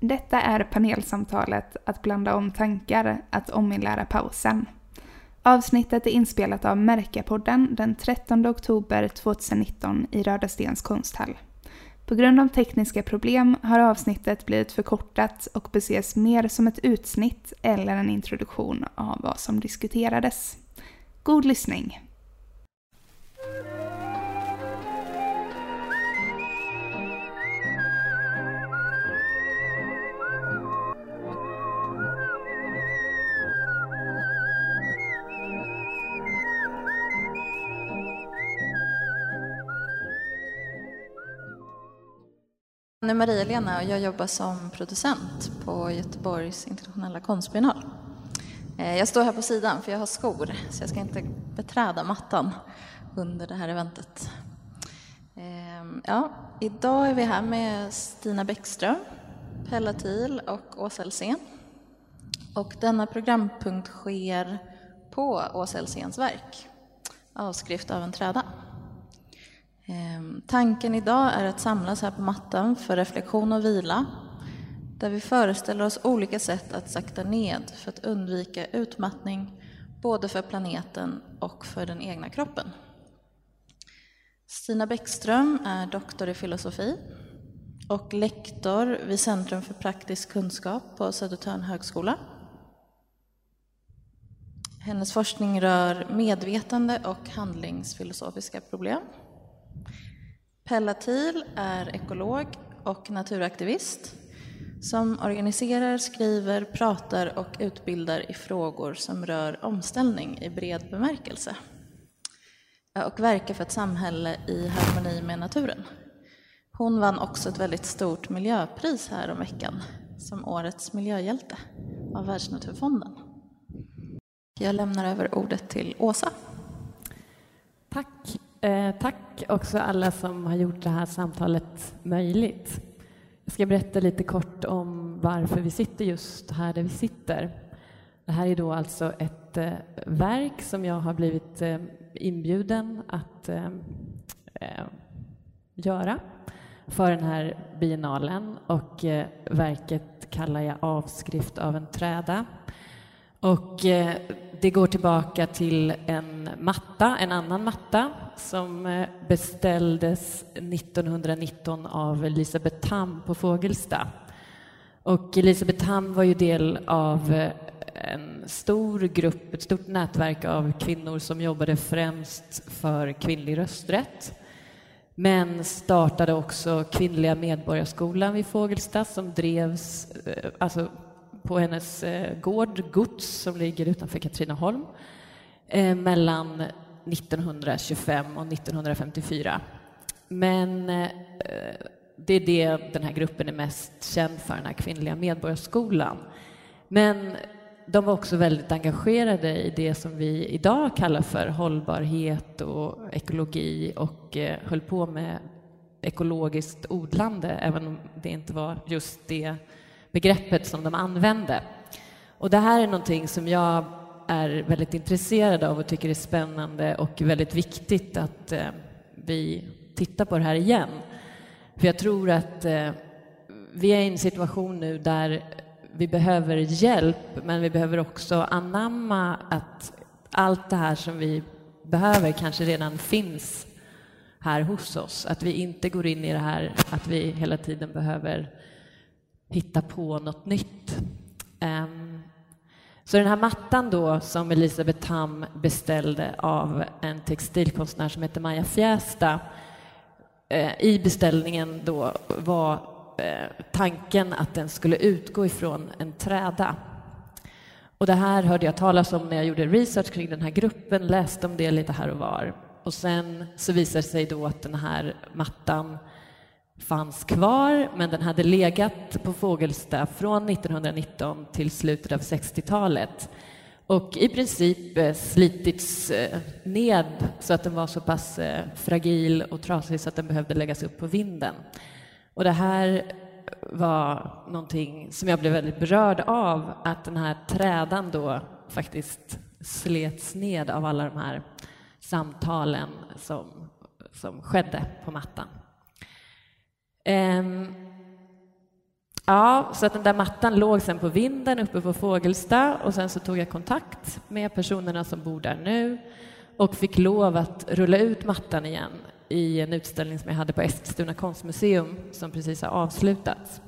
Detta är panelsamtalet Att blanda om tankar, att ominlära pausen. Avsnittet är inspelat av Märkapodden den 13 oktober 2019 i Röda Stens konsthall. På grund av tekniska problem har avsnittet blivit förkortat och beses mer som ett utsnitt eller en introduktion av vad som diskuterades. God lyssning! Är Maria-Lena och jag jobbar som producent på Göteborgs internationella konstbiennal. Eh, jag står här på sidan för jag har skor så jag ska inte beträda mattan under det här eventet. Ehm, ja, idag är vi här med Stina Bäckström, Pella Thiel och Åsa Elsén. Och denna programpunkt sker på Åsa Elséns verk, Avskrift av en träda. Ehm, tanken idag är att samlas här på mattan för reflektion och vila där vi föreställer oss olika sätt att sakta ned för att undvika utmattning både för planeten och för den egna kroppen. Stina Bäckström är doktor i filosofi och lektor vid Centrum för praktisk kunskap på Södertörn högskola. Hennes forskning rör medvetande och handlingsfilosofiska problem. Pella Thiel är ekolog och naturaktivist som organiserar, skriver, pratar och utbildar i frågor som rör omställning i bred bemärkelse och verkar för ett samhälle i harmoni med naturen. Hon vann också ett väldigt stort miljöpris här om veckan som årets miljöhjälte av Världsnaturfonden. Jag lämnar över ordet till Åsa. Tack. Eh, tack också alla som har gjort det här samtalet möjligt. Jag ska berätta lite kort om varför vi sitter just här där vi sitter. Det här är då alltså ett eh, verk som jag har blivit eh, inbjuden att eh, eh göra för den här biennalen och eh, verket kallar jag Avskrift av en träda. Och eh, det går tillbaka till en matta, en annan matta som eh, beställdes 1919 av Elisabeth Tamm på Fågelsta. Och Elisabeth Tamm var ju del av eh, en stor grupp, ett stort nätverk av kvinnor som jobbade främst för kvinnlig rösträtt men startade också Kvinnliga Medborgarskolan vid Fågelsta som drevs eh, alltså på hennes eh, gård Gods som ligger utanför Katrineholm eh, mellan 1925 och 1954. Men eh, det är det den här gruppen är mest känd för, den här kvinnliga medborgarskolan. Men de var också väldigt engagerade i det som vi idag kallar för hållbarhet och ekologi och höll på med ekologiskt odlande, även om det inte var just det begreppet som de använde. Och det här är någonting som jag är väldigt intresserad av och tycker är spännande och väldigt viktigt att eh, vi tittar på det här igen. För jag tror att eh, vi är i en situation nu där vi behöver hjälp, men vi behöver också anamma att allt det här som vi behöver kanske redan finns här hos oss. Att vi inte går in i det här att vi hela tiden behöver hitta på något nytt. Ehm, så den här mattan då som Elisabeth Tam beställde av en textilkonstnär som heter Maja Fjästa eh, i beställningen då var eh, tanken att den skulle utgå ifrån en träda. Och det här hörde jag talas om när jag gjorde research kring den här gruppen, läste om det lite här och var. Och sen så visade det sig då att den här mattan fanns kvar, men den hade legat på Fågelsta från 1919 till slutet av 60-talet och i princip eh, slitits eh, ned så att den var så pass eh, fragil och trasig så att den behövde läggas upp på vinden. Och det här var någonting som jag blev väldigt berörd av, att den här trädan då faktiskt slets ned av alla de här samtalen som, som skedde på mattan. Ehm, Ja, så att den där mattan låg sen på vinden uppe på Fågelsta och sen så tog jag kontakt med personerna som bor där nu och fick lov att rulla ut mattan igen i en utställning som jag hade på Eskilstuna konstmuseum som precis har avslutats.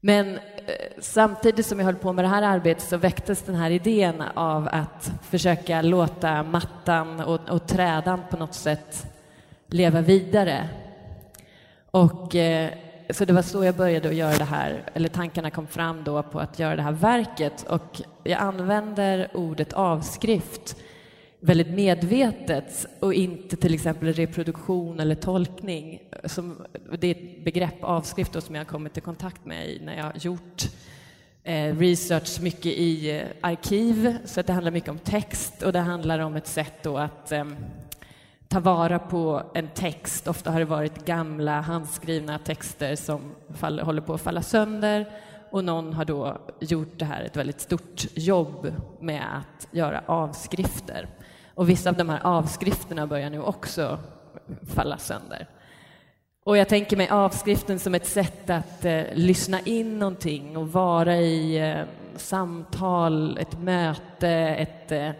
Men eh, samtidigt som jag höll på med det här arbetet så väcktes den här idén av att försöka låta mattan och, och trädan på något sätt leva vidare. Och eh, så det var så jag började att göra det här, eller tankarna kom fram då på att göra det här verket. Och jag använder ordet avskrift väldigt medvetet och inte till exempel reproduktion eller tolkning. Som, det är ett begrepp, avskrift, då, som jag har kommit i kontakt med när jag har gjort eh, research mycket i eh, arkiv. Så att det handlar mycket om text och det handlar om ett sätt då att eh, ta vara på en text. Ofta har det varit gamla handskrivna texter som fall, håller på att falla sönder och någon har då gjort det här ett väldigt stort jobb med att göra avskrifter. Och vissa av de här avskrifterna börjar nu också falla sönder. Och jag tänker mig avskriften som ett sätt att eh, lyssna in någonting och vara i eh, samtal, ett möte, ett, eh,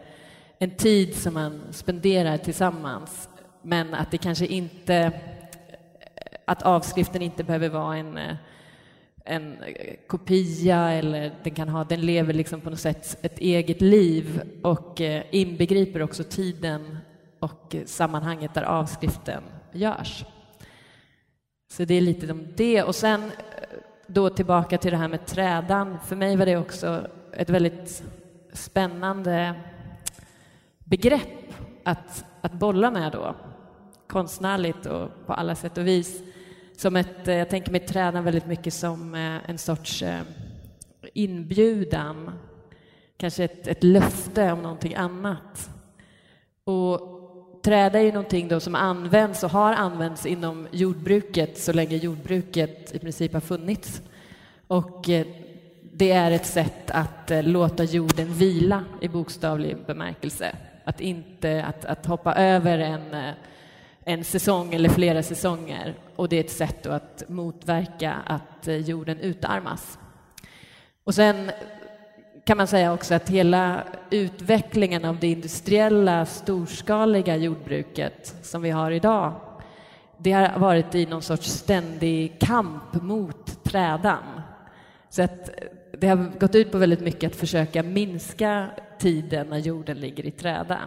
en tid som man spenderar tillsammans. Men att det kanske inte, att avskriften inte behöver vara en en kopia eller den kan ha, den lever liksom på något sätt ett eget liv och eh, inbegriper också tiden och sammanhanget där avskriften görs. Så det är lite om det. Och sen eh, då tillbaka till det här med trädan. För mig var det också ett väldigt spännande begrepp att, att bolla med då. Konstnärligt och på alla sätt och vis som ett, eh, jag tänker mig träna väldigt mycket som eh, en sorts eh, inbjudan, kanske ett, ett löfte om någonting annat. Och träda är ju någonting då som används och har använts inom jordbruket så länge jordbruket i princip har funnits. Och det är ett sätt att låta jorden vila i bokstavlig bemärkelse. Att inte att, att hoppa över en eh, en säsong eller flera säsonger och det är ett sätt att motverka att eh, jorden utarmas. Och sen kan man säga också att hela utvecklingen av det industriella storskaliga jordbruket som vi har idag det har varit i någon sorts ständig kamp mot trädan. Så att eh, det har gått ut på väldigt mycket att försöka minska tiden när jorden ligger i träda.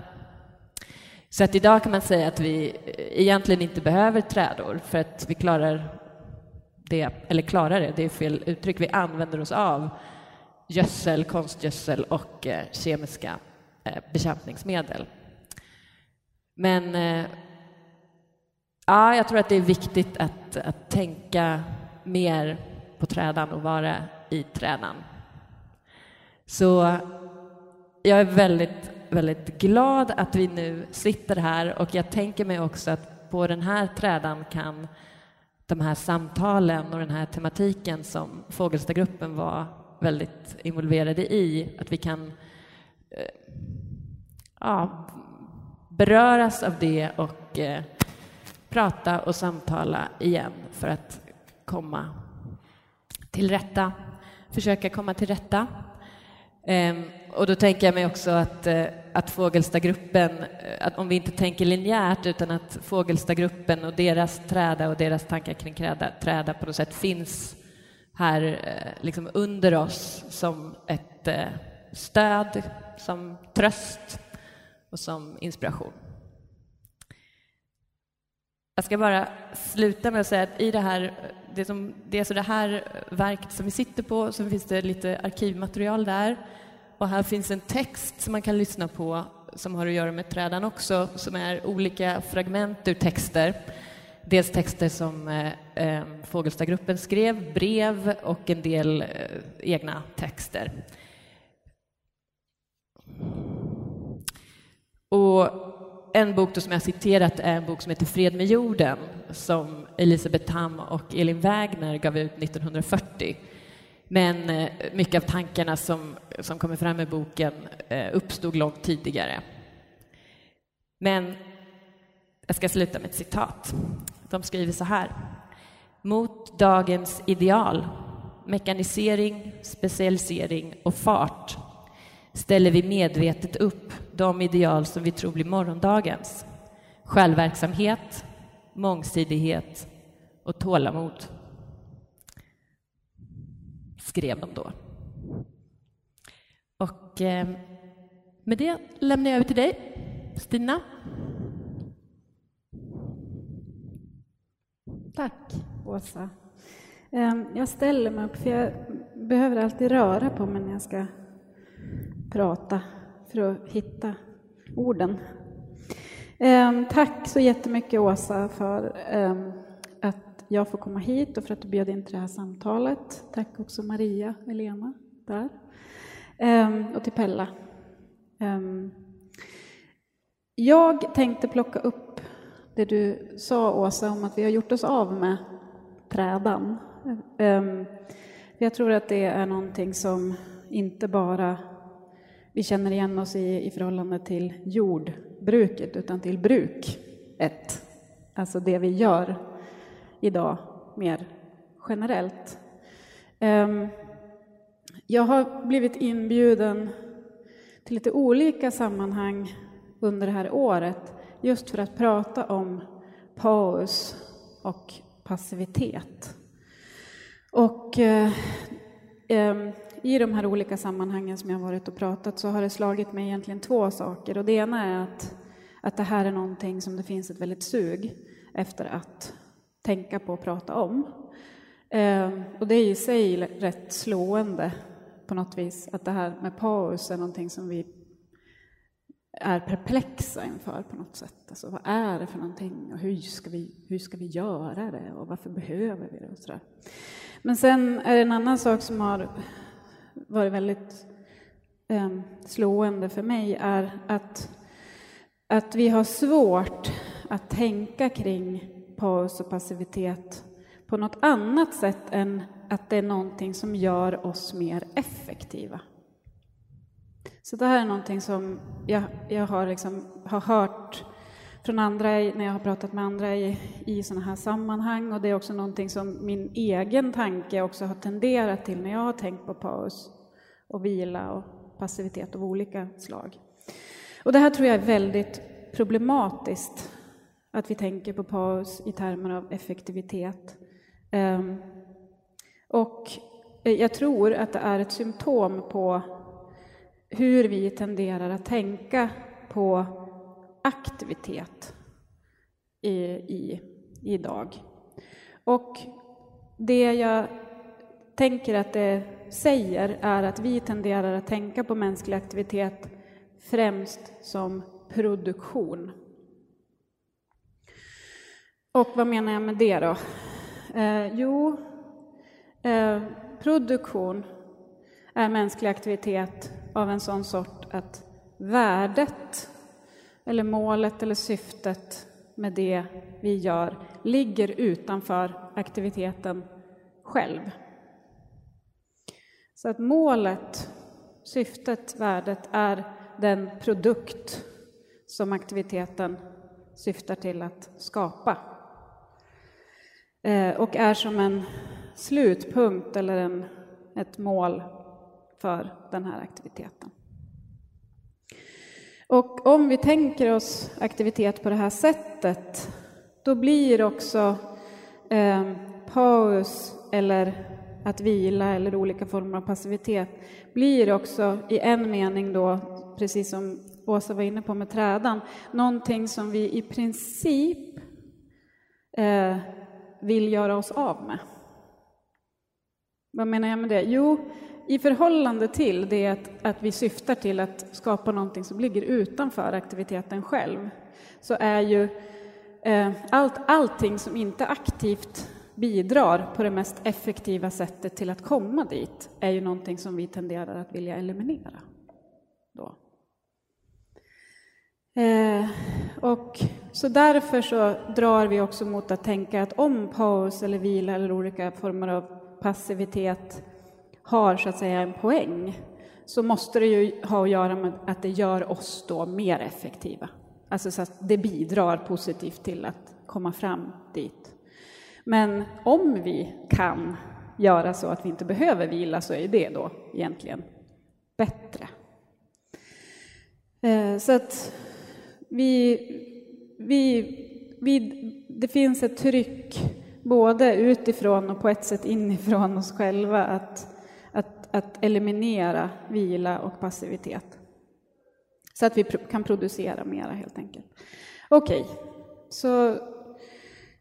Så att idag kan man säga att vi eh, egentligen inte behöver trädor för att vi klarar det, eller klarar det, det är fel uttryck, vi använder oss av gödsel, konstgödsel och eh, kemiska eh, bekämpningsmedel. Men ja, jag tror att det är viktigt att, att tänka mer på trädan och vara i trädan. Så jag är väldigt väldigt glad att vi nu sitter här och jag tänker mig också att på den här trädan kan de här samtalen och den här tematiken som Fågelstagruppen var väldigt involverade i, att vi kan eh, ja, beröras av det och eh, prata och samtala igen för att komma till rätta, försöka komma till rätta. Eh, och då tänker jag mig också att, eh, att Fågelstagruppen, eh, att om vi inte tänker linjärt utan att Fågelstagruppen och deras träda och deras tankar kring träda, träda på något sätt finns här eh, liksom under oss som ett stöd, som tröst och som inspiration. Jag ska bara sluta med att säga att i det här, det, som, det är så det här verket som vi sitter på, så finns det lite arkivmaterial där. Och här finns en text som man kan lyssna på som har att göra med trädan också, som är olika fragment ur texter. Dels texter som eh, eh, Fågelstagruppen skrev, brev och en del eh, egna texter. Och en bok som jag citerat är en bok som heter Fred med jorden som Elisabeth Tam och Elin Wägner gav ut 1940 men eh, mycket av tankarna som, som kommer fram i boken eh, uppstod långt tidigare. Men jag ska sluta med ett citat. De skriver så här. Mot dagens ideal mekanisering, specialisering och fart ställer vi medvetet upp de ideal som vi tror blir morgondagens. Självverksamhet, mångsidighet och tålamod. Skrev de då. Och eh, med det lämnar jag över till dig, Stina. Tack, Åsa. Ehm, jag ställer mig upp, för jag behöver alltid röra på mig när jag ska prata för att hitta orden. Ehm, tack så jättemycket, Åsa, för ehm, att jag får komma hit och för att du bjöd in till det här samtalet. Tack också Maria, Elena, där. Ehm, och till Pella. Ehm, jag tänkte plocka upp det du sa, Åsa, om att vi har gjort oss av med trädan. Ehm, jag tror att det är någonting som inte bara vi känner igen oss i i förhållande till jordbruket, utan till bruket. Alltså det vi gör idag mer generellt. Ehm, jag har blivit inbjuden till lite olika sammanhang under det här året just för att prata om paus och passivitet. Och eh, eh, i de här olika sammanhangen som jag varit och pratat så har det slagit mig egentligen två saker. Och det ena är att, att det här är någonting som det finns ett väldigt sug efter att tänka på och prata om. Eh, och det är i sig rätt slående på något vis att det här med paus är någonting som vi är perplexa inför på något sätt. Alltså, vad är det för någonting och hur ska vi, hur ska vi göra det och varför behöver vi det och sådär. Men sen är det en annan sak som har varit väldigt eh, slående för mig är att, att vi har svårt att tänka kring paus och passivitet på något annat sätt än att det är någonting som gör oss mer effektiva. Så det här är någonting som jag, jag har, liksom, har hört från andra när jag har pratat med andra i, i sådana här sammanhang och det är också någonting som min egen tanke också har tenderat till när jag har tänkt på paus och vila och passivitet av olika slag. Och det här tror jag är väldigt problematiskt, att vi tänker på paus i termer av effektivitet. Ehm, och eh, jag tror att det är ett symptom på hur vi tenderar att tänka på aktivitet i, i, idag. Och det jag tänker att det säger är att vi tenderar att tänka på mänsklig aktivitet främst som produktion. Och vad menar jag med det då? Eh, jo, eh, produktion är mänsklig aktivitet av en sån sort att värdet eller målet eller syftet med det vi gör ligger utanför aktiviteten själv. Så att målet, syftet, värdet är den produkt som aktiviteten syftar till att skapa. Eh, och är som en slutpunkt eller en, ett mål för den här aktiviteten. Och om vi tänker oss aktivitet på det här sättet, då blir också eh, paus eller att vila eller olika former av passivitet blir också i en mening då, precis som Åsa var inne på med trädan, någonting som vi i princip eh, vill göra oss av med. Vad menar jag med det? Jo, i förhållande till det att, att vi syftar till att skapa någonting som ligger utanför aktiviteten själv, så är ju eh, allt, allting som inte aktivt bidrar på det mest effektiva sättet till att komma dit, är ju någonting som vi tenderar att vilja eliminera. Då. Eh, och så därför så drar vi också mot att tänka att om paus eller vila eller olika former av passivitet har så att säga en poäng så måste det ju ha att göra med att det gör oss då mer effektiva. Alltså så att det bidrar positivt till att komma fram dit. Men om vi kan göra så att vi inte behöver vila så är det då egentligen bättre. Eh, så att vi, vi, vi, det finns ett tryck både utifrån och på ett sätt inifrån oss själva att, att, att eliminera vila och passivitet. Så att vi kan producera mera helt enkelt. Okej, okay. så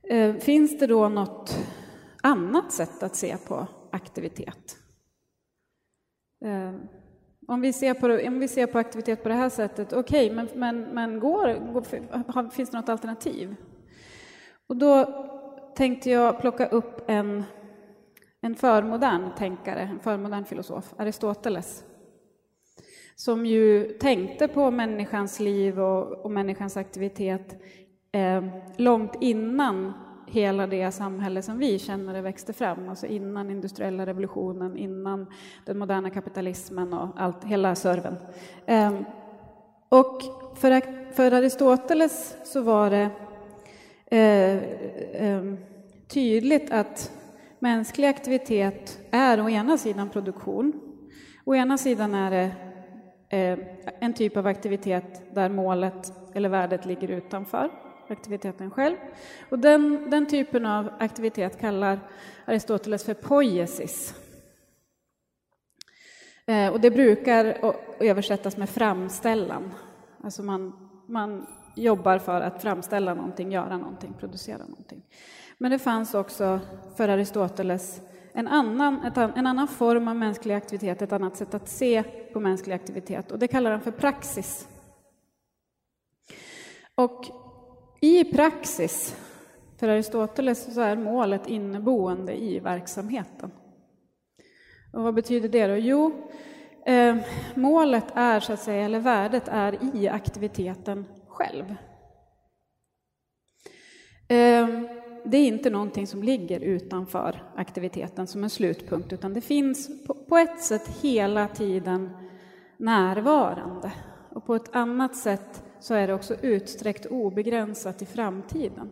eh, finns det då något annat sätt att se på aktivitet? Eh, om vi, ser på, om vi ser på aktivitet på det här sättet, okej, okay, men, men, men går, går, finns det något alternativ? Och då tänkte jag plocka upp en, en förmodern tänkare, en förmodern filosof, Aristoteles, som ju tänkte på människans liv och, och människans aktivitet eh, långt innan hela det samhälle som vi känner det växte fram, alltså innan industriella revolutionen, innan den moderna kapitalismen och allt, hela serven. Ehm, och för, för Aristoteles så var det eh, ehm, tydligt att mänsklig aktivitet är å ena sidan produktion, å ena sidan är det eh, en typ av aktivitet där målet eller värdet ligger utanför aktiviteten själv. Och den, den typen av aktivitet kallar Aristoteles för poiesis. Eh, och det brukar översättas med framställan. Alltså man, man jobbar för att framställa någonting, göra någonting, producera någonting. Men det fanns också för Aristoteles en annan, en annan form av mänsklig aktivitet, ett annat sätt att se på mänsklig aktivitet och det kallar han för praxis. Och i praxis, för Aristoteles, så är målet inneboende i verksamheten. Och vad betyder det då? Jo, eh, målet är, så att säga, eller värdet är i aktiviteten själv. Eh, det är inte någonting som ligger utanför aktiviteten som en slutpunkt, utan det finns på ett sätt hela tiden närvarande. Och på ett annat sätt så är det också utsträckt obegränsat i framtiden.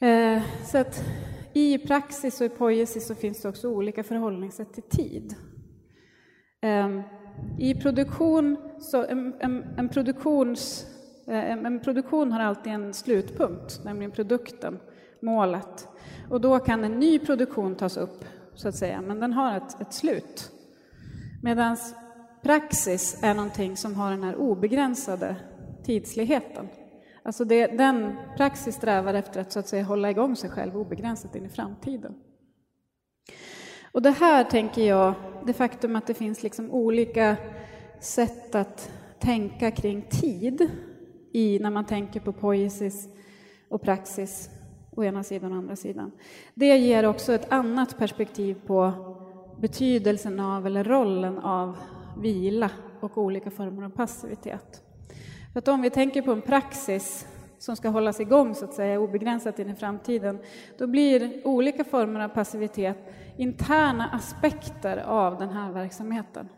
Eh, så att i praxis och i poesi så finns det också olika förhållningssätt till tid. Ehm, I produktion, så en, en, en produktions eh, en, en produktion har alltid en slutpunkt, nämligen produkten, målet. Och då kan en ny produktion tas upp, så att säga, men den har ett, ett slut. Medan praxis är någonting som har den här obegränsade tidsligheten. Alltså det, den praxis strävar efter att, så att säga, hålla igång sig själv obegränsat in i framtiden. Och det här tänker jag, det faktum att det finns liksom olika sätt att tänka kring tid i när man tänker på poesis och praxis å ena sidan och andra sidan. Det ger också ett annat perspektiv på betydelsen av, eller rollen av, vila och olika former av passivitet. För att om vi tänker på en praxis som ska hållas igång så att säga obegränsat in i framtiden, då blir olika former av passivitet interna aspekter av den här verksamheten.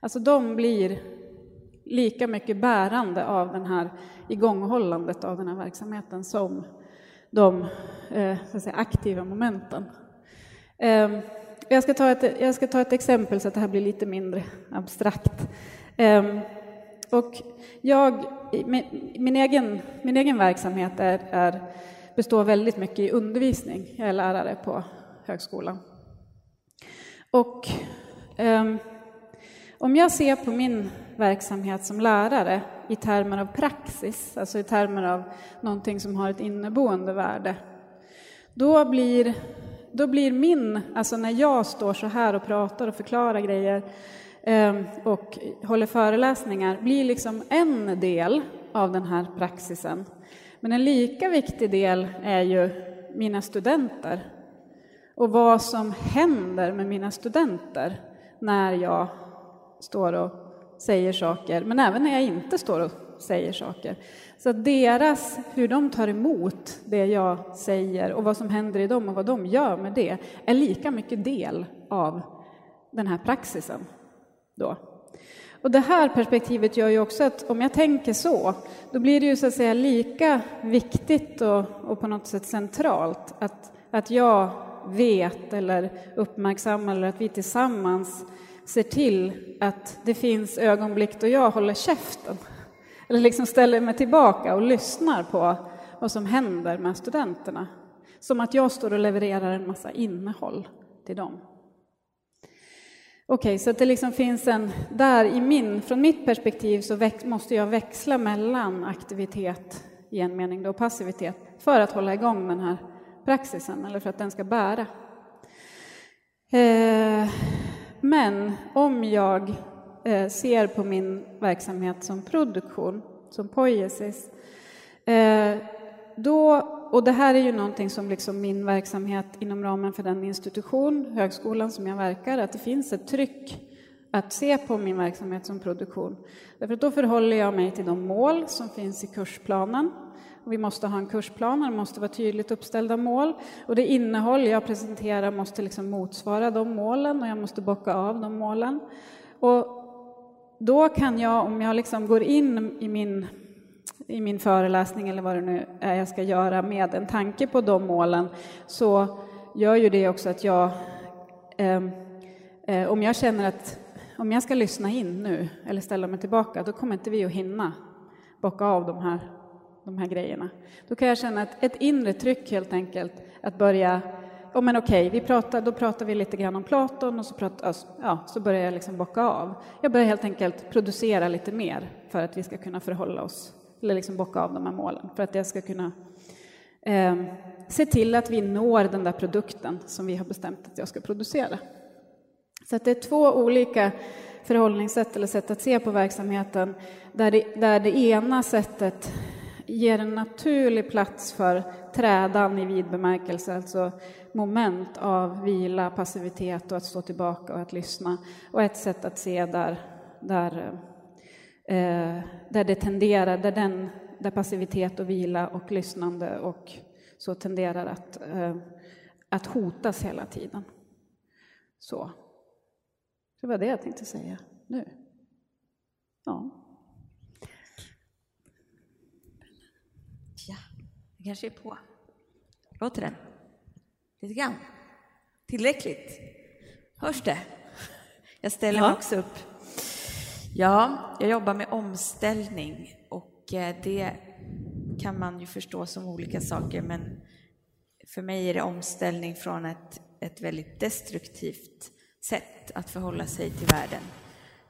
Alltså de blir lika mycket bärande av den här igånghållandet av den här verksamheten som de eh, så att säga, aktiva momenten. Eh, jag, ska ta ett, jag ska ta ett exempel så att det här blir lite mindre abstrakt. Ehm, och jag, min, min, egen, min egen verksamhet är, är, består väldigt mycket i undervisning. Jag är lärare på högskolan. Och um, om jag ser på min verksamhet som lärare i termer av praxis, alltså i termer av någonting som har ett inneboende värde, då blir, då blir min, alltså när jag står så här och pratar och förklarar grejer eh, och håller föreläsningar, blir liksom en del av den här praxisen. Men en lika viktig del är ju mina studenter och vad som händer med mina studenter när jag står och säger saker, men även när jag inte står och säger saker. Så att deras, hur de tar emot det jag säger och vad som händer i dem och vad de gör med det är lika mycket del av den här praxisen. Då. Och det här perspektivet gör ju också att om jag tänker så, då blir det ju så att säga lika viktigt och, och på något sätt centralt att, att jag vet eller uppmärksammar eller att vi tillsammans ser till att det finns ögonblick då jag håller käften eller liksom ställer mig tillbaka och lyssnar på vad som händer med studenterna. Som att jag står och levererar en massa innehåll till dem. Okej, okay, så att det liksom finns en... Där i min, från mitt perspektiv så väx, måste jag växla mellan aktivitet i en mening då, och passivitet för att hålla igång den här praxisen, eller för att den ska bära. Eh, men om jag Eh, ser på min verksamhet som produktion, som poiesis, eh, då, och det här är ju någonting som liksom min verksamhet inom ramen för den institution, högskolan som jag verkar, att det finns ett tryck att se på min verksamhet som produktion. Därför att då förhåller jag mig till de mål som finns i kursplanen. Och vi måste ha en kursplan och det måste vara tydligt uppställda mål. Och det innehåll jag presenterar måste liksom motsvara de målen och jag måste bocka av de målen. Och då kan jag, om jag liksom går in i min i min föreläsning eller vad det nu är jag ska göra med en tanke på de målen så gör ju det också att jag, eh, eh, om jag känner att om jag ska lyssna in nu eller ställa mig tillbaka, då kommer inte vi att hinna bocka av de här, de här grejerna. Då kan jag känna ett, ett inre tryck helt enkelt att börja oh, men okej, vi pratar, då pratar vi lite grann om Platon och så, pratar, ja, så börjar jag liksom bocka av. Jag börjar helt enkelt producera lite mer för att vi ska kunna förhålla oss eller liksom bocka av de här målen för att jag ska kunna eh, se till att vi når den där produkten som vi har bestämt att jag ska producera. Så att det är två olika förhållningssätt eller sätt att se på verksamheten där det, där det ena sättet ger en naturlig plats för trädan i vid bemärkelse, alltså moment av vila, passivitet och att stå tillbaka och att lyssna. Och ett sätt att se där, där eh, där det tenderar, där, den, där passivitet och vila och lyssnande och så tenderar att, eh, att hotas hela tiden. Så. Det var det jag tänkte säga nu. Ja. Det kanske är på. Låter det? Lite grann? Tillräckligt? Hörs det? Jag ställer mig också upp. Ja, jag jobbar med omställning och eh, det kan man ju förstå som olika saker, men för mig är det omställning från ett, ett väldigt destruktivt sätt att förhålla sig till världen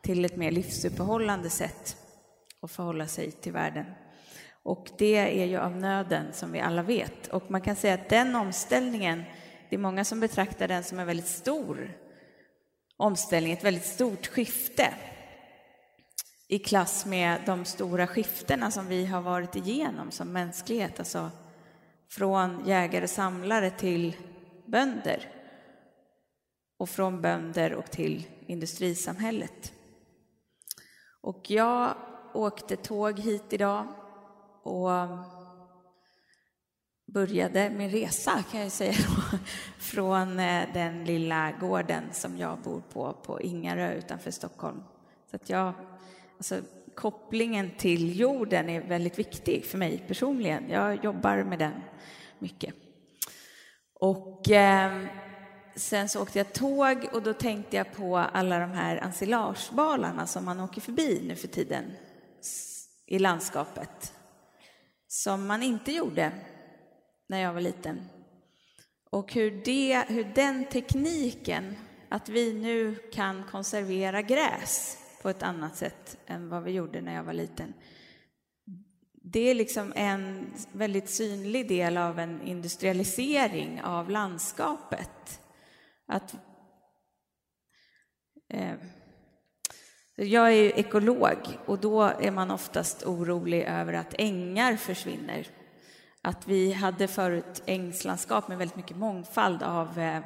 till ett mer livsuppehållande sätt att förhålla sig till världen. Och det är ju av nöden, som vi alla vet. Och man kan säga att den omställningen, det är många som betraktar den som en väldigt stor omställning, ett väldigt stort skifte i klass med de stora skiftena som vi har varit igenom som mänsklighet, alltså från jägare och samlare till bönder och från bönder och till industrisamhället. Och jag åkte tåg hit idag och började min resa, kan jag säga då, från eh, den lilla gården som jag bor på, på Ingarö utanför Stockholm. Så att jag alltså, kopplingen till jorden är väldigt viktig för mig personligen. Jag jobbar med den mycket. Och eh, sen så åkte jag tåg och då tänkte jag på alla de här ensilagebalarna som man åker förbi nu för tiden i landskapet. Som man inte gjorde när jag var liten. Och hur, det, hur den tekniken, att vi nu kan konservera gräs på ett annat sätt än vad vi gjorde när jag var liten. Det är liksom en väldigt synlig del av en industrialisering av landskapet. Att, eh, jag är ekolog och då är man oftast orolig över att ängar försvinner. Att vi hade förut ängslandskap med väldigt mycket mångfald av eh,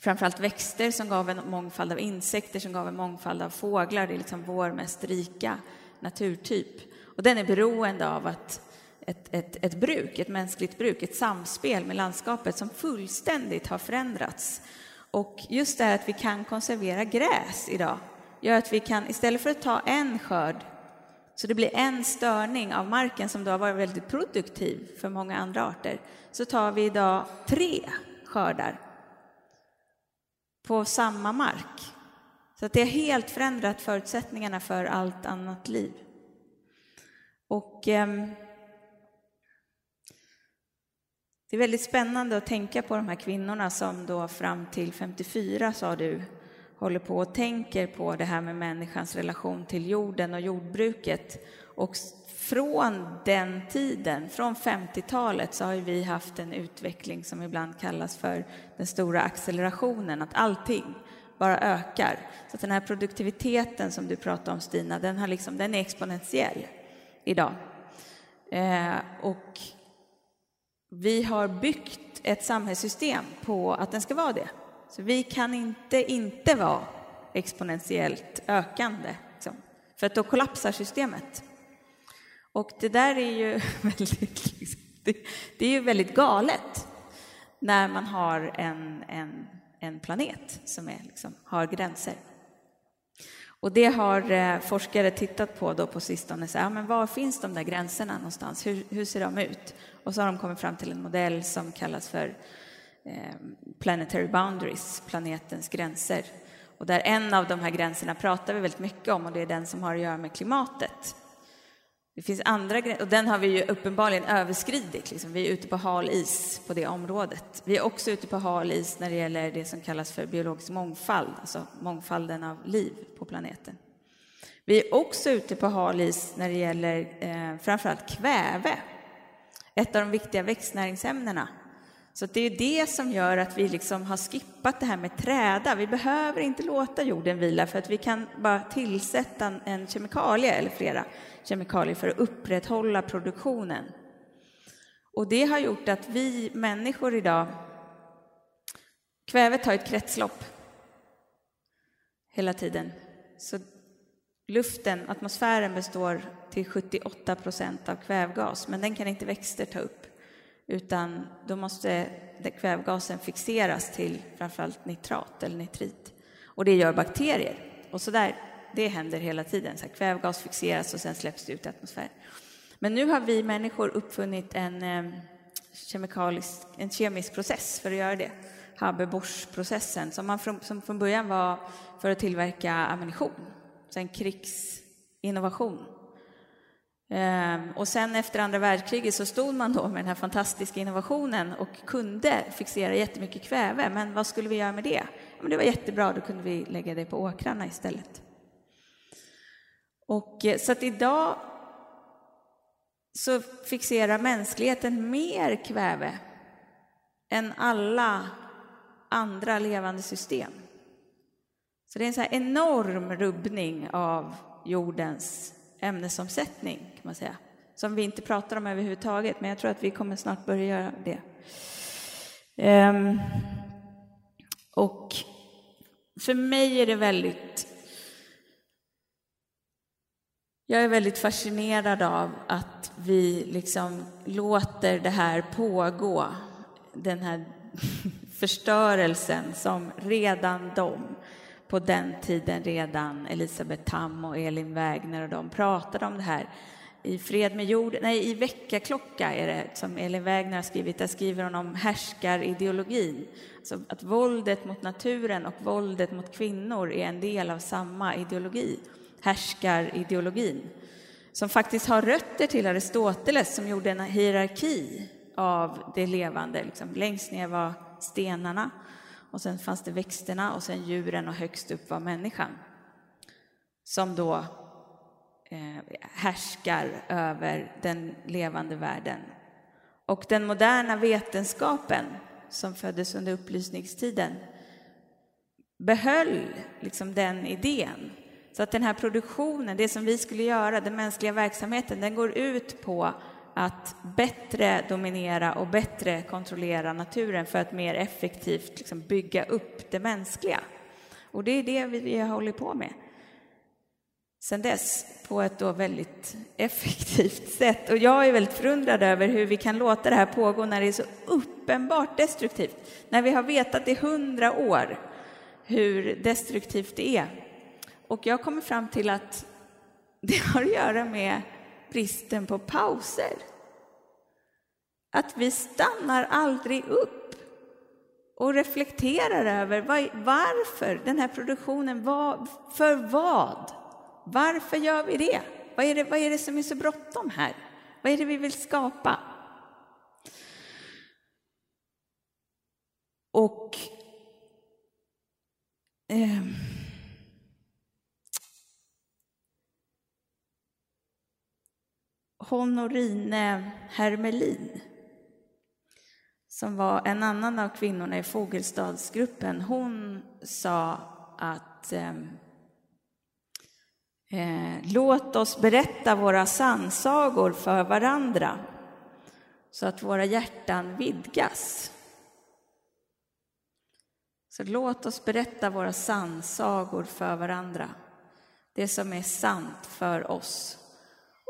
framförallt växter som gav en mångfald av insekter, som gav en mångfald av fåglar. Det är liksom vår mest rika naturtyp. Och den är beroende av att ett, ett, ett bruk, ett mänskligt bruk, ett samspel med landskapet som fullständigt har förändrats. Och just det här att vi kan konservera gräs idag gör att vi kan, istället för att ta en skörd, så det blir en störning av marken som då har varit väldigt produktiv för många andra arter, så tar vi idag tre skördar på samma mark. Så att det har helt förändrat förutsättningarna för allt annat liv. Och eh, det är väldigt spännande att tänka på de här kvinnorna som då fram till 54, sa du, håller på och tänker på det här med människans relation till jorden och jordbruket. Och från den tiden, från 50-talet, så har vi haft en utveckling som ibland kallas för den stora accelerationen, att allting bara ökar. Så att den här produktiviteten som du pratade om, Stina, den, har liksom, den är exponentiell idag. Eh, och vi har byggt ett samhällssystem på att den ska vara det. Så vi kan inte inte vara exponentiellt ökande, liksom, för att då kollapsar systemet. Och det där är ju väldigt, liksom, det, det, är ju väldigt galet när man har en, en, en planet som är, liksom, har gränser. Och det har eh, forskare tittat på då på sistone. Så, ja, men var finns de där gränserna någonstans? Hur, hur ser de ut? Och så har de kommit fram till en modell som kallas för Ehm, planetary boundaries, planetens gränser. Och där en av de här gränserna pratar vi väldigt mycket om och det är den som har att göra med klimatet. Det finns andra gränser, och den har vi ju uppenbarligen överskridit. Liksom. Vi är ute på hal is på det området. Vi är också ute på hal is när det gäller det som kallas för biologisk mångfald, alltså mångfalden av liv på planeten. Vi är också ute på hal is när det gäller eh, framförallt kväve, ett av de viktiga växtnäringsämnena. Så det är det som gör att vi liksom har skippat det här med träda. Vi behöver inte låta jorden vila för att vi kan bara tillsätta en kemikalie eller flera kemikalier för att upprätthålla produktionen. Och det har gjort att vi människor idag, kvävet har ett kretslopp hela tiden. Så luften, atmosfären består till 78 procent av kvävgas, men den kan inte växter ta upp, utan då måste kvävgasen fixeras till framförallt nitrat eller nitrit. Och det gör bakterier. Och så där det händer hela tiden. Så här, kvävgas fixeras och sen släpps det ut i atmosfären. Men nu har vi människor uppfunnit en, en kemisk process för att göra det. Haber-Bosch-processen som, från, som från början var för att tillverka ammunition. Så en krigsinnovation. Ehm, och sen efter andra världskriget så stod man då med den här fantastiska innovationen och kunde fixera jättemycket kväve. Men vad skulle vi göra med det? Men det var jättebra, då kunde vi lägga det på åkrarna istället. Och, eh, så att idag så fixerar mänskligheten mer kväve än alla andra levande system. Så det är en så enorm rubbning av jordens ämnesomsättning, kan man säga, som vi inte pratar om överhuvudtaget, men jag tror att vi kommer snart börja göra det. Um, och för mig är det väldigt jag är väldigt fascinerad av att vi liksom låter det här pågå, den här förstörelsen som redan de, på den tiden redan Elisabeth Tam och Elin Wägner och de pratade om det här i Fred med jorden, nej i Väckarklocka är det som Elin Wägner har skrivit, där skriver hon om härskarideologin. Alltså att våldet mot naturen och våldet mot kvinnor är en del av samma ideologi härskarideologin som faktiskt har rötter till Aristoteles som gjorde en hierarki av det levande. Liksom, längst ner var stenarna och sen fanns det växterna och sen djuren och högst upp var människan som då eh, härskar över den levande världen. Och den moderna vetenskapen som föddes under upplysningstiden behöll liksom den idén så att den här produktionen, det som vi skulle göra, den mänskliga verksamheten, den går ut på att bättre dominera och bättre kontrollera naturen för att mer effektivt liksom bygga upp det mänskliga. Och det är det vi har hållit på med sen dess på ett då väldigt effektivt sätt. Och jag är väldigt förundrad över hur vi kan låta det här pågå när det är så uppenbart destruktivt. När vi har vetat i hundra år hur destruktivt det är. Och jag kommer fram till att det har att göra med bristen på pauser. Att vi stannar aldrig upp och reflekterar över varför den här produktionen, var, för vad? Varför gör vi det? Vad är det, vad är det som är så bråttom här? Vad är det vi vill skapa? Och eh, Honorine Hermelin som var en annan av kvinnorna i Fogelstadsgruppen, hon sa att ehm, eh, låt oss berätta våra sannsagor för varandra så att våra hjärtan vidgas. Så låt oss berätta våra sannsagor för varandra, det som är sant för oss.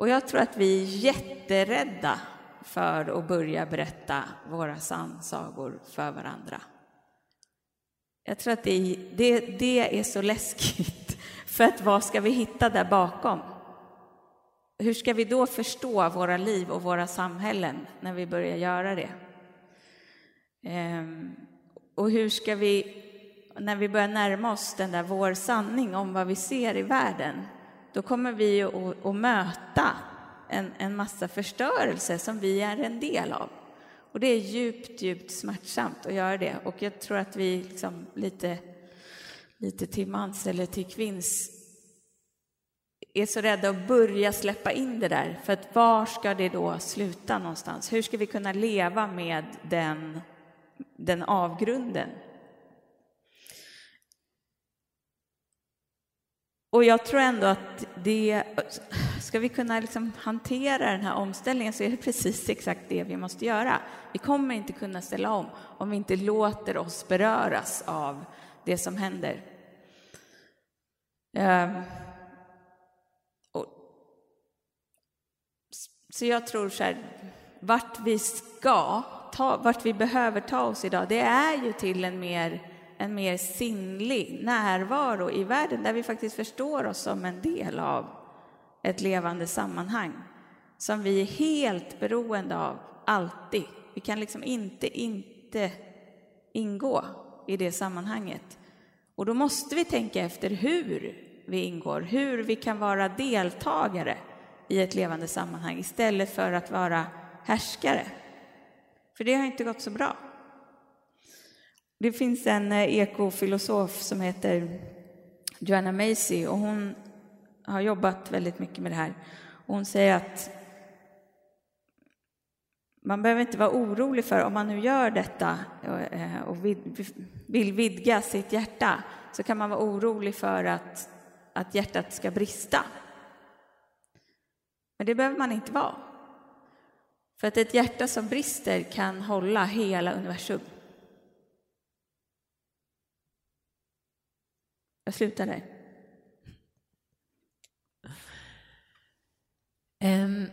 Och jag tror att vi är jätterädda för att börja berätta våra sannsagor för varandra. Jag tror att det, det, det är så läskigt, för att vad ska vi hitta där bakom? Hur ska vi då förstå våra liv och våra samhällen när vi börjar göra det? Ehm, och hur ska vi, när vi börjar närma oss den där vår sanning om vad vi ser i världen, då kommer vi att, att möta en, en massa förstörelse som vi är en del av. Och det är djupt, djupt smärtsamt att göra det. Och jag tror att vi liksom lite, lite till mans eller till kvinns är så rädda att börja släppa in det där. För att var ska det då sluta någonstans? Hur ska vi kunna leva med den, den avgrunden? Och jag tror ändå att det, ska vi kunna liksom hantera den här omställningen så är det precis exakt det vi måste göra. Vi kommer inte kunna ställa om om vi inte låter oss beröras av det som händer. Ehm, så jag tror så här, vart vi ska ta, vart vi behöver ta oss idag, det är ju till en mer en mer sinnlig närvaro i världen där vi faktiskt förstår oss som en del av ett levande sammanhang som vi är helt beroende av, alltid. Vi kan liksom inte inte ingå i det sammanhanget. Och då måste vi tänka efter hur vi ingår, hur vi kan vara deltagare i ett levande sammanhang istället för att vara härskare. För det har inte gått så bra. Det finns en eh, ekofilosof som heter Joanna Macy och hon har jobbat väldigt mycket med det här. Och hon säger att man behöver inte vara orolig för om man nu gör detta eh, och vill vidga sitt hjärta så kan man vara orolig för att, att hjärtat ska brista. Men det behöver man inte vara. För att ett hjärta som brister kan hålla hela universum. Jag slutar där. Um,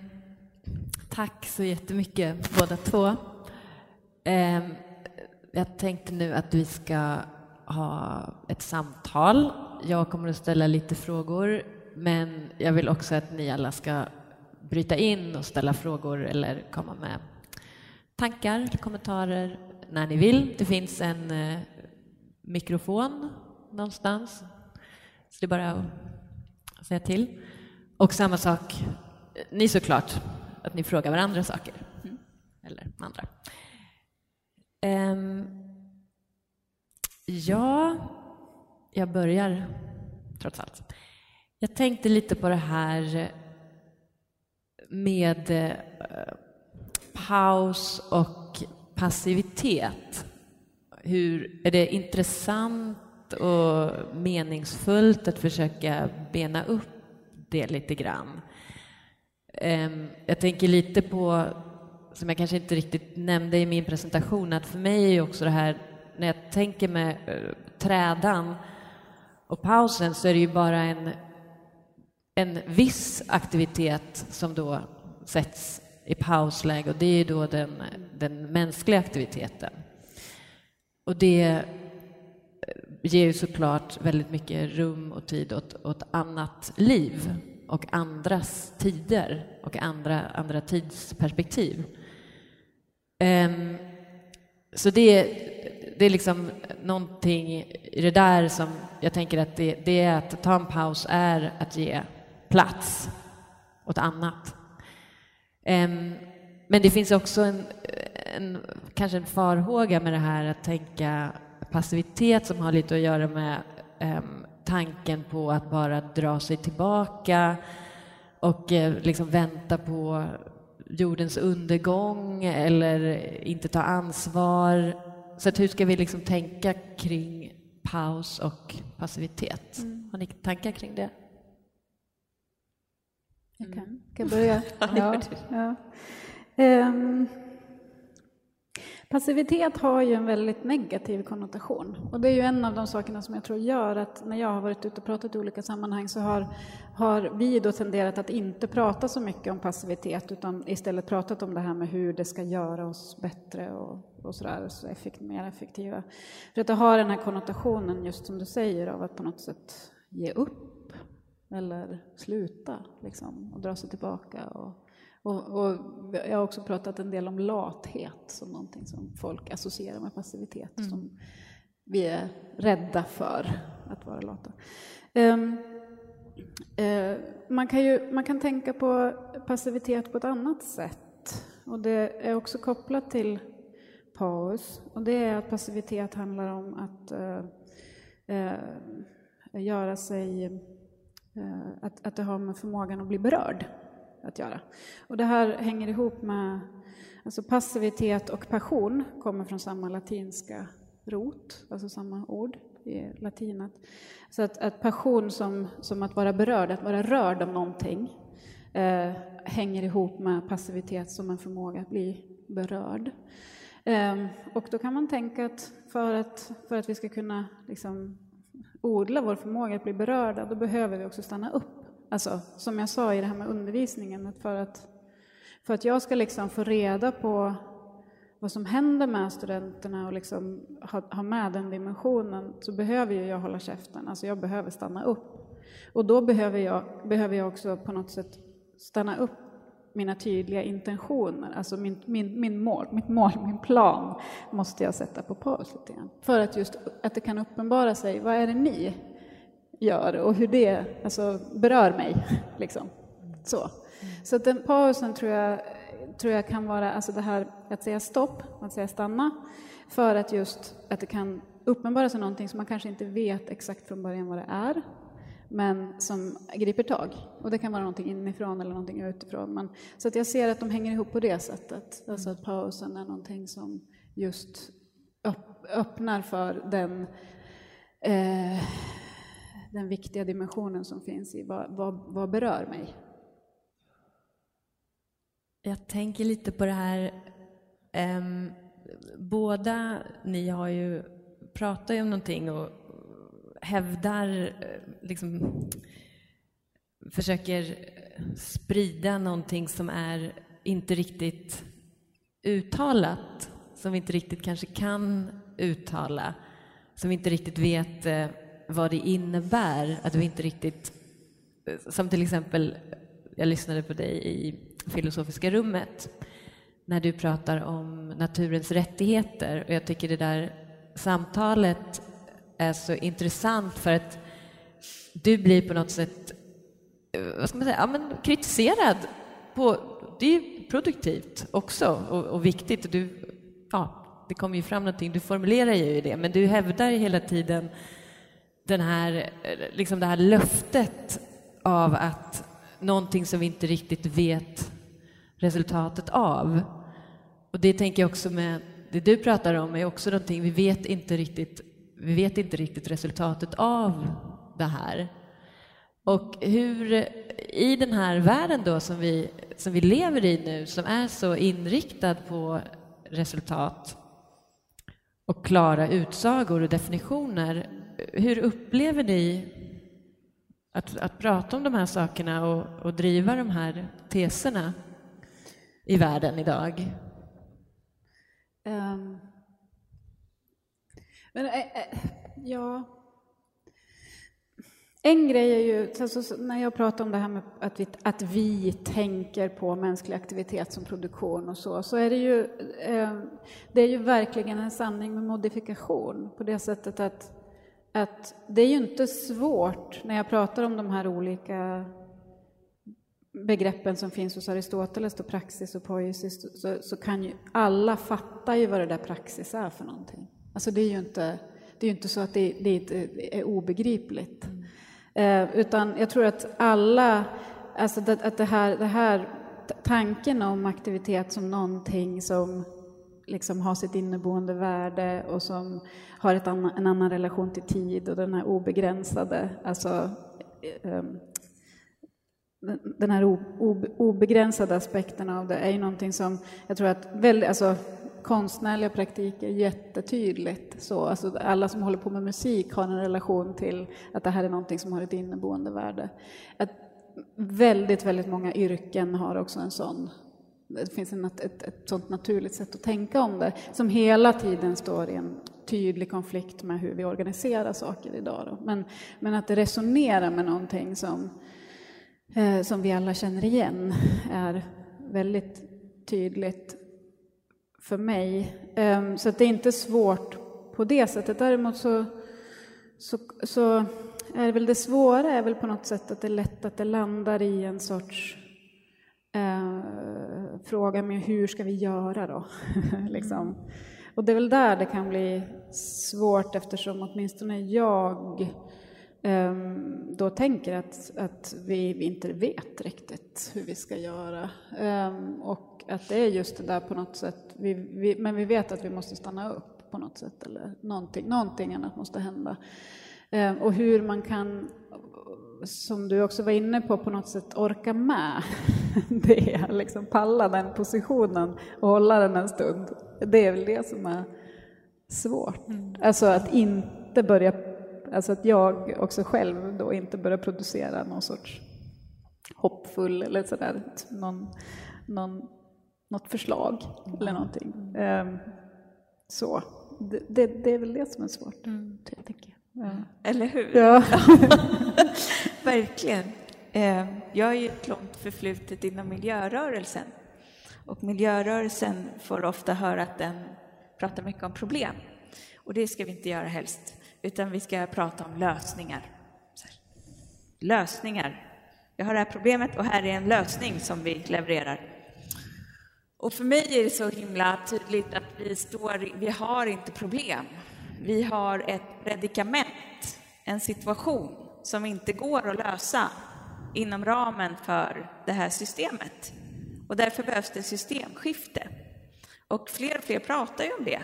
tack så jättemycket båda två. Um, jag tänkte nu att vi ska ha ett samtal. Jag kommer att ställa lite frågor, men jag vill också att ni alla ska bryta in och ställa frågor eller komma med tankar eller kommentarer när ni vill. Det finns en eh, mikrofon någonstans. Så det är bara att säga till. Och samma sak, ni såklart, att ni frågar varandra saker. Mm. Eller andra. Um, ja, jag börjar trots allt. Jag tänkte lite på det här med eh, paus och passivitet. Hur, är det intressant och meningsfullt att försöka bena upp det lite grann. Ehm, jag tänker lite på, som jag kanske inte riktigt nämnde i min presentation, att för mig är också det här, när jag tänker med eh, trädan och pausen så är det ju bara en, en viss aktivitet som då sätts i pausläge och det är då den, den mänskliga aktiviteten. Och det ger ju såklart väldigt mycket rum och tid åt, åt annat liv och andras tider och andra, andra tidsperspektiv. Um, så det, det är liksom någonting i det där som jag tänker att det, det är att ta en paus är att ge plats åt annat. Um, men det finns också en, en, kanske en farhåga med det här att tänka passivitet som har lite att göra med um, tanken på att bara dra sig tillbaka och uh, liksom vänta på jordens undergång eller inte ta ansvar. Så hur ska vi liksom tänka kring paus och passivitet? Mm. Har ni tankar kring det? Jag kan, kan jag börja? ja, ja. Um, passivitet har ju en väldigt negativ konnotation. Och det är ju en av de sakerna som jag tror gör att när jag har varit ute och pratat i olika sammanhang så har, har vi då tenderat att inte prata så mycket om passivitet utan istället pratat om det här med hur det ska göra oss bättre och, och sådär, så effekt, mer effektiva. För att det har den här konnotationen, just som du säger, av att på något sätt ge upp eller sluta liksom, och dra sig tillbaka. Och, och, och, jag har också pratat en del om lathet som någonting som folk associerar med passivitet. Mm. Som vi är rädda för att vara lata. Um, uh, man, kan ju, man kan tänka på passivitet på ett annat sätt. Och det är också kopplat till paus. Och det är att passivitet handlar om att uh, uh, göra sig... att, att det har med förmågan att bli berörd att göra. Och det här hänger ihop med alltså passivitet och passion kommer från samma latinska rot, alltså samma ord i latinet. Så att, att passion som, som att vara berörd, att vara rörd av någonting eh, hänger ihop med passivitet som en förmåga att bli berörd. Eh, och då kan man tänka att för att, för att vi ska kunna liksom, odla vår förmåga att bli berörda, då behöver vi också stanna upp Alltså, som jag sa i det här med undervisningen, att för att, för att jag ska liksom få reda på vad som händer med studenterna och liksom ha, ha med den dimensionen så behöver jag hålla käften, alltså jag behöver stanna upp. Och då behöver jag, behöver jag också på något sätt stanna upp mina tydliga intentioner, alltså min, min, min mål, mitt mål, min plan måste jag sätta på paus lite grann. För att just att det kan uppenbara sig, vad är det ni gör och hur det alltså, berör mig. Liksom. Så, så den pausen tror jag, tror jag kan vara alltså det här att säga stopp, att säga stanna, för att just att det kan uppenbara sig någonting som man kanske inte vet exakt från början vad det är, men som griper tag. Och det kan vara någonting inifrån eller någonting utifrån. Men, så att jag ser att de hänger ihop på det sättet, alltså att pausen är någonting som just öppnar för den eh, den viktiga dimensionen som finns i vad, vad, vad berör mig. Jag tänker lite på det här, um, båda ni har ju pratat om någonting och hävdar, liksom, försöker sprida någonting som är inte riktigt uttalat, som vi inte riktigt kanske kan uttala, som vi inte riktigt vet eh, vad det innebär att du inte riktigt... Som till exempel, jag lyssnade på dig i filosofiska rummet när du pratar om naturens rättigheter och jag tycker det där samtalet är så intressant för att du blir på något sätt eh, vad ska man säga, ja, men kritiserad. På, det är produktivt också och, och viktigt. Du, ja, det kommer ju fram någonting, du formulerar ju det, men du hävdar hela tiden den här, liksom det här löftet av att någonting som vi inte riktigt vet resultatet av. Och det tänker jag också med det du pratar om är också någonting vi vet inte riktigt, vi vet inte riktigt resultatet av det här. Och hur i den här världen då som vi, som vi lever i nu, som är så inriktad på resultat och klara utsagor och definitioner, hur upplever ni att, att prata om de här sakerna och, och driva de här teserna i världen idag? Um, men, äh, äh, ja... En grej är ju, alltså, när jag pratar om det här med att vi, att vi tänker på mänsklig aktivitet som produktion och så, så är det ju, eh, det är ju verkligen en sanning med modifikation på det sättet att, att det är ju inte svårt när jag pratar om de här olika begreppen som finns hos Aristoteles, då praxis och poesis, så, så kan ju alla fatta ju vad det där praxis är för någonting. Alltså det är ju inte, det är inte så att det, det är obegripligt. Mm. Eh, utan jag tror att alla, alltså det, att det här, det här tanken om aktivitet som någonting som liksom har sitt inneboende värde och som har ett annan, en annan relation till tid och den här obegränsade, alltså eh, ehm, den här obegränsade aspekten av det är ju någonting som jag tror att väldigt, alltså, konstnärliga praktiker jättetydligt så. Alltså alla som håller på med musik har en relation till att det här är någonting som har ett inneboende värde. Att väldigt, väldigt många yrken har också en sån det finns en, ett, ett, ett sånt naturligt sätt att tänka om det som hela tiden står i en tydlig konflikt med hur vi organiserar saker idag. Då. Men, men att det resonerar med någonting som, eh, som vi alla känner igen är väldigt tydligt för mig. Eh, så det är inte svårt på det sättet. Däremot så, så, så är väl det svåra är väl på något sätt att det är lätt att det landar i en sorts eh, fråga med hur ska vi göra då? liksom. Och det är väl där det kan bli svårt eftersom åtminstone jag eh, då tänker att, att vi, vi, inte vet riktigt hur vi ska göra. Eh, och att det är just det där på något sätt, vi, vi, men vi vet att vi måste stanna upp på något sätt eller någonting, någonting annat måste hända. Eh, och hur man kan, som du också var inne på, på något sätt orka med det, liksom palla den positionen och hålla den en stund. Det är väl det som är svårt. Mm. Alltså att inte börja, alltså att jag också själv då inte börjar producera någon sorts hoppfull eller sådär, någon, någon något förslag mm. eller någonting. Um, så det, det, det, är väl det som är svårt, mm. jag tänker. Ja. Eller hur? Ja. Verkligen. Ehm, jag har ju ett långt förflutet inom miljörörelsen och miljörörelsen får ofta höra att den pratar mycket om problem. Och det ska vi inte göra helst, utan vi ska prata om lösningar. Lösningar. Vi har det här problemet och här är en lösning som vi levererar. Och för mig är det så himla tydligt att vi, står, vi har inte problem. Vi har ett predikament, en situation som inte går att lösa inom ramen för det här systemet. Och därför behövs det systemskifte. Och fler och fler pratar ju om det.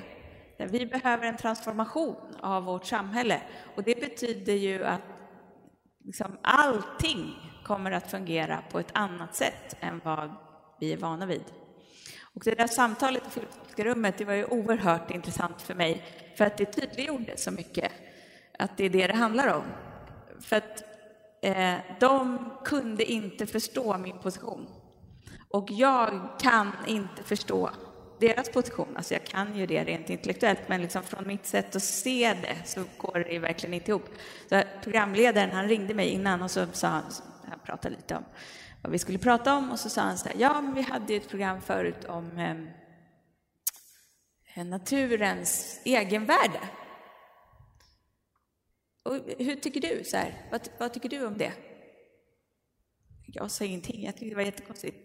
Vi behöver en transformation av vårt samhälle. Och det betyder ju att liksom allting kommer att fungera på ett annat sätt än vad vi är vana vid. Och det där samtalet i filosofiska rummet det var ju oerhört intressant för mig för att det tydliggjorde så mycket att det är det det handlar om. För att eh, de kunde inte förstå min position. Och jag kan inte förstå deras position. Alltså jag kan ju det rent intellektuellt, men liksom från mitt sätt att se det så går det verkligen inte ihop. Så programledaren han ringde mig innan och så sa han, han pratade lite om vad vi skulle prata om och så sa han så här, ja men vi hade ju ett program förut om ehm, eh, naturens egenvärde. Och hur tycker du? Så här, vad, vad, tycker du om det? Jag sa ingenting, jag tyckte det var jättekonstigt.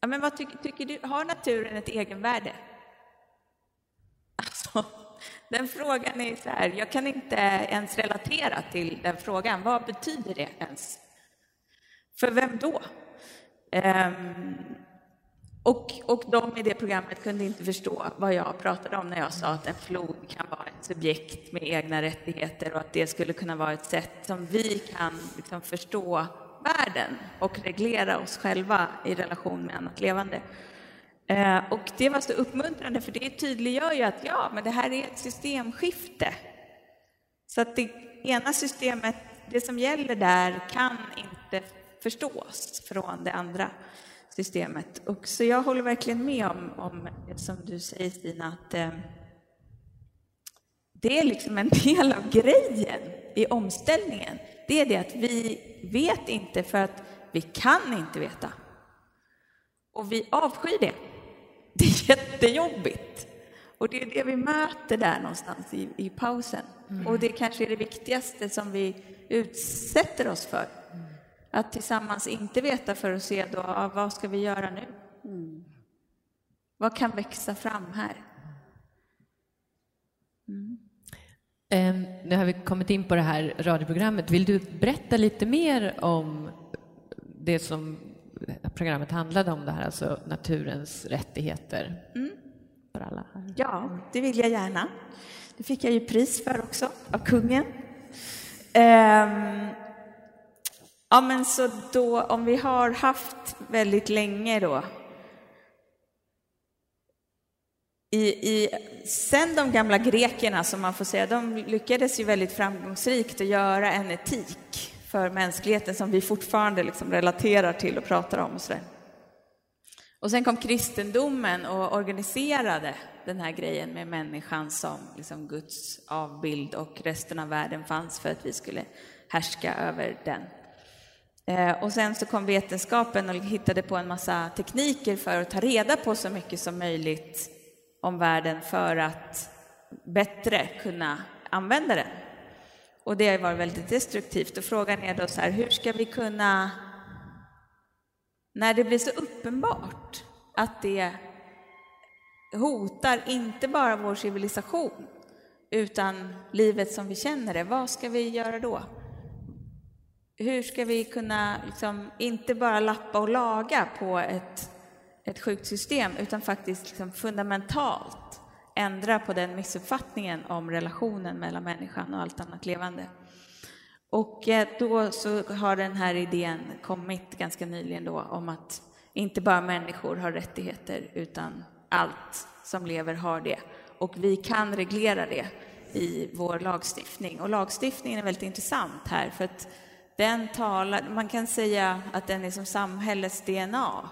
Ja, men vad tycker, tycker du? Har naturen ett egenvärde? Alltså, den frågan är så här, jag kan inte ens relatera till den frågan. Vad betyder det ens? För vem då? Um, och, och de i det programmet kunde inte förstå vad jag pratade om när jag sa att en flod kan vara ett subjekt med egna rättigheter och att det skulle kunna vara ett sätt som vi kan liksom förstå världen och reglera oss själva i relation med annat levande. Ehm, och det var så uppmuntrande för det tydliggör ju att ja, men det här är ett systemskifte. Så att det ena systemet, det som gäller där, kan inte förstås från det andra systemet. Och så jag håller verkligen med om, om som du säger Stina, att eh, det är liksom en del av grejen i omställningen, det är det att vi vet inte för att vi kan inte veta. Och vi avskyr det. Det är jättejobbigt. Och det är det vi möter där någonstans i, i pausen. Mm. Och det kanske är det viktigaste som vi utsätter oss för. Att tillsammans inte veta för att se då, ah, vad ska vi göra nu? Mm. Vad kan växa fram här? Mm. Um, nu har vi kommit in på det här radioprogrammet. Vill du berätta lite mer om det som programmet handlade om, det här, alltså naturens rättigheter mm. för alla? Ja, det vill jag gärna. Det fick jag ju pris för också, av kungen. Um, ja, men så då, om vi har haft väldigt länge då i, i, sen de gamla grekerna, som man får säga, de lyckades ju väldigt framgångsrikt att göra en etik för mänskligheten som vi fortfarande liksom relaterar till och pratar om. Och, så och sen kom kristendomen och organiserade den här grejen med människan som liksom Guds avbild och resten av världen fanns för att vi skulle härska över den. Eh, och sen så kom vetenskapen och hittade på en massa tekniker för att ta reda på så mycket som möjligt om världen för att bättre kunna använda den. Och det har varit väldigt destruktivt. Och frågan är då så här, hur ska vi kunna, när det blir så uppenbart att det hotar inte bara vår civilisation, utan livet som vi känner det, vad ska vi göra då? Hur ska vi kunna, liksom, inte bara lappa och laga på ett ett sjukt system utan faktiskt liksom fundamentalt ändra på den missuppfattningen om relationen mellan människan och allt annat levande. Och eh, då så har den här idén kommit ganska nyligen då om att inte bara människor har rättigheter utan allt som lever har det. Och vi kan reglera det i vår lagstiftning. Och lagstiftningen är väldigt intressant här för att den talar, man kan säga att den är som samhällets DNA.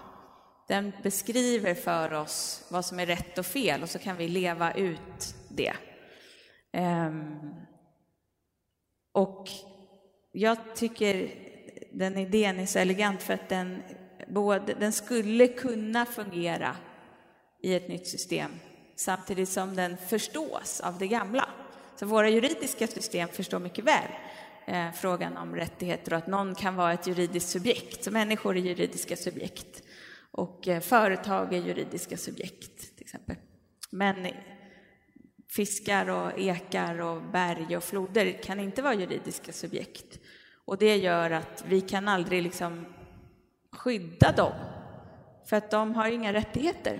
Den beskriver för oss vad som är rätt och fel och så kan vi leva ut det. Um, och jag tycker den idén är så elegant för att den, både, den skulle kunna fungera i ett nytt system samtidigt som den förstås av det gamla. Så våra juridiska system förstår mycket väl eh, frågan om rättigheter och att någon kan vara ett juridiskt subjekt. Så människor är juridiska subjekt. Och eh, företag är juridiska subjekt, till exempel. Men fiskar och ekar och berg och floder kan inte vara juridiska subjekt. Och det gör att vi kan aldrig liksom skydda dem, för att de har inga rättigheter.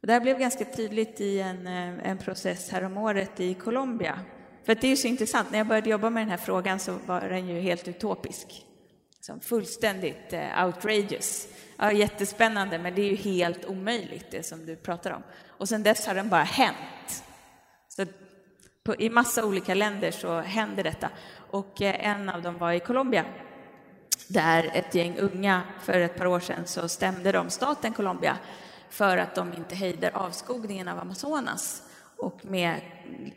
Och det här blev ganska tydligt i en, eh, en process häromåret i Colombia. För det är ju så intressant, när jag började jobba med den här frågan så var den ju helt utopisk. Som fullständigt eh, outrageous. Ja, jättespännande, men det är ju helt omöjligt det som du pratar om. Och sen dess har den bara hänt. Så på, I massa olika länder så händer detta. Och eh, en av dem var i Colombia, där ett gäng unga för ett par år sedan så stämde de staten Colombia för att de inte hejdar avskogningen av Amazonas och med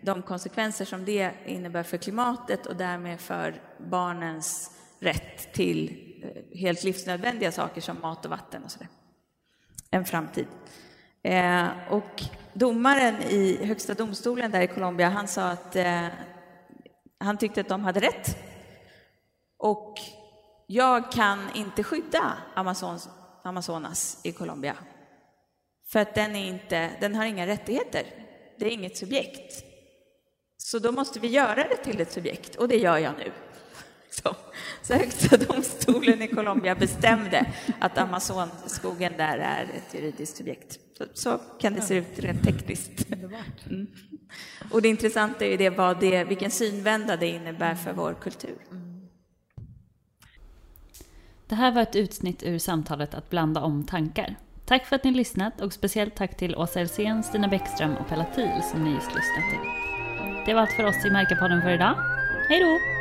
de konsekvenser som det innebär för klimatet och därmed för barnens rätt till eh, helt livsnödvändiga saker som mat och vatten och sådär. En framtid. Eh, och domaren i Högsta domstolen där i Colombia, han sa att eh, han tyckte att de hade rätt. Och jag kan inte skydda Amazons, Amazonas i Colombia. För att den, är inte, den har inga rättigheter. Det är inget subjekt. Så då måste vi göra det till ett subjekt, och det gör jag nu. Så, så Högsta domstolen i Colombia bestämde att Amazonskogen där är ett juridiskt subjekt. Så, så kan det se ut rent tekniskt. Mm. Och det intressanta är ju det, vad det, vilken synvända det innebär för vår kultur. Det här var ett utsnitt ur samtalet Att blanda om tankar. Tack för att ni lyssnat och speciellt tack till Åsa Elsén, Stina Bäckström och Pella Thiel som ni just lyssnat till. Det var allt för oss i Märkapodden för idag. Hej då!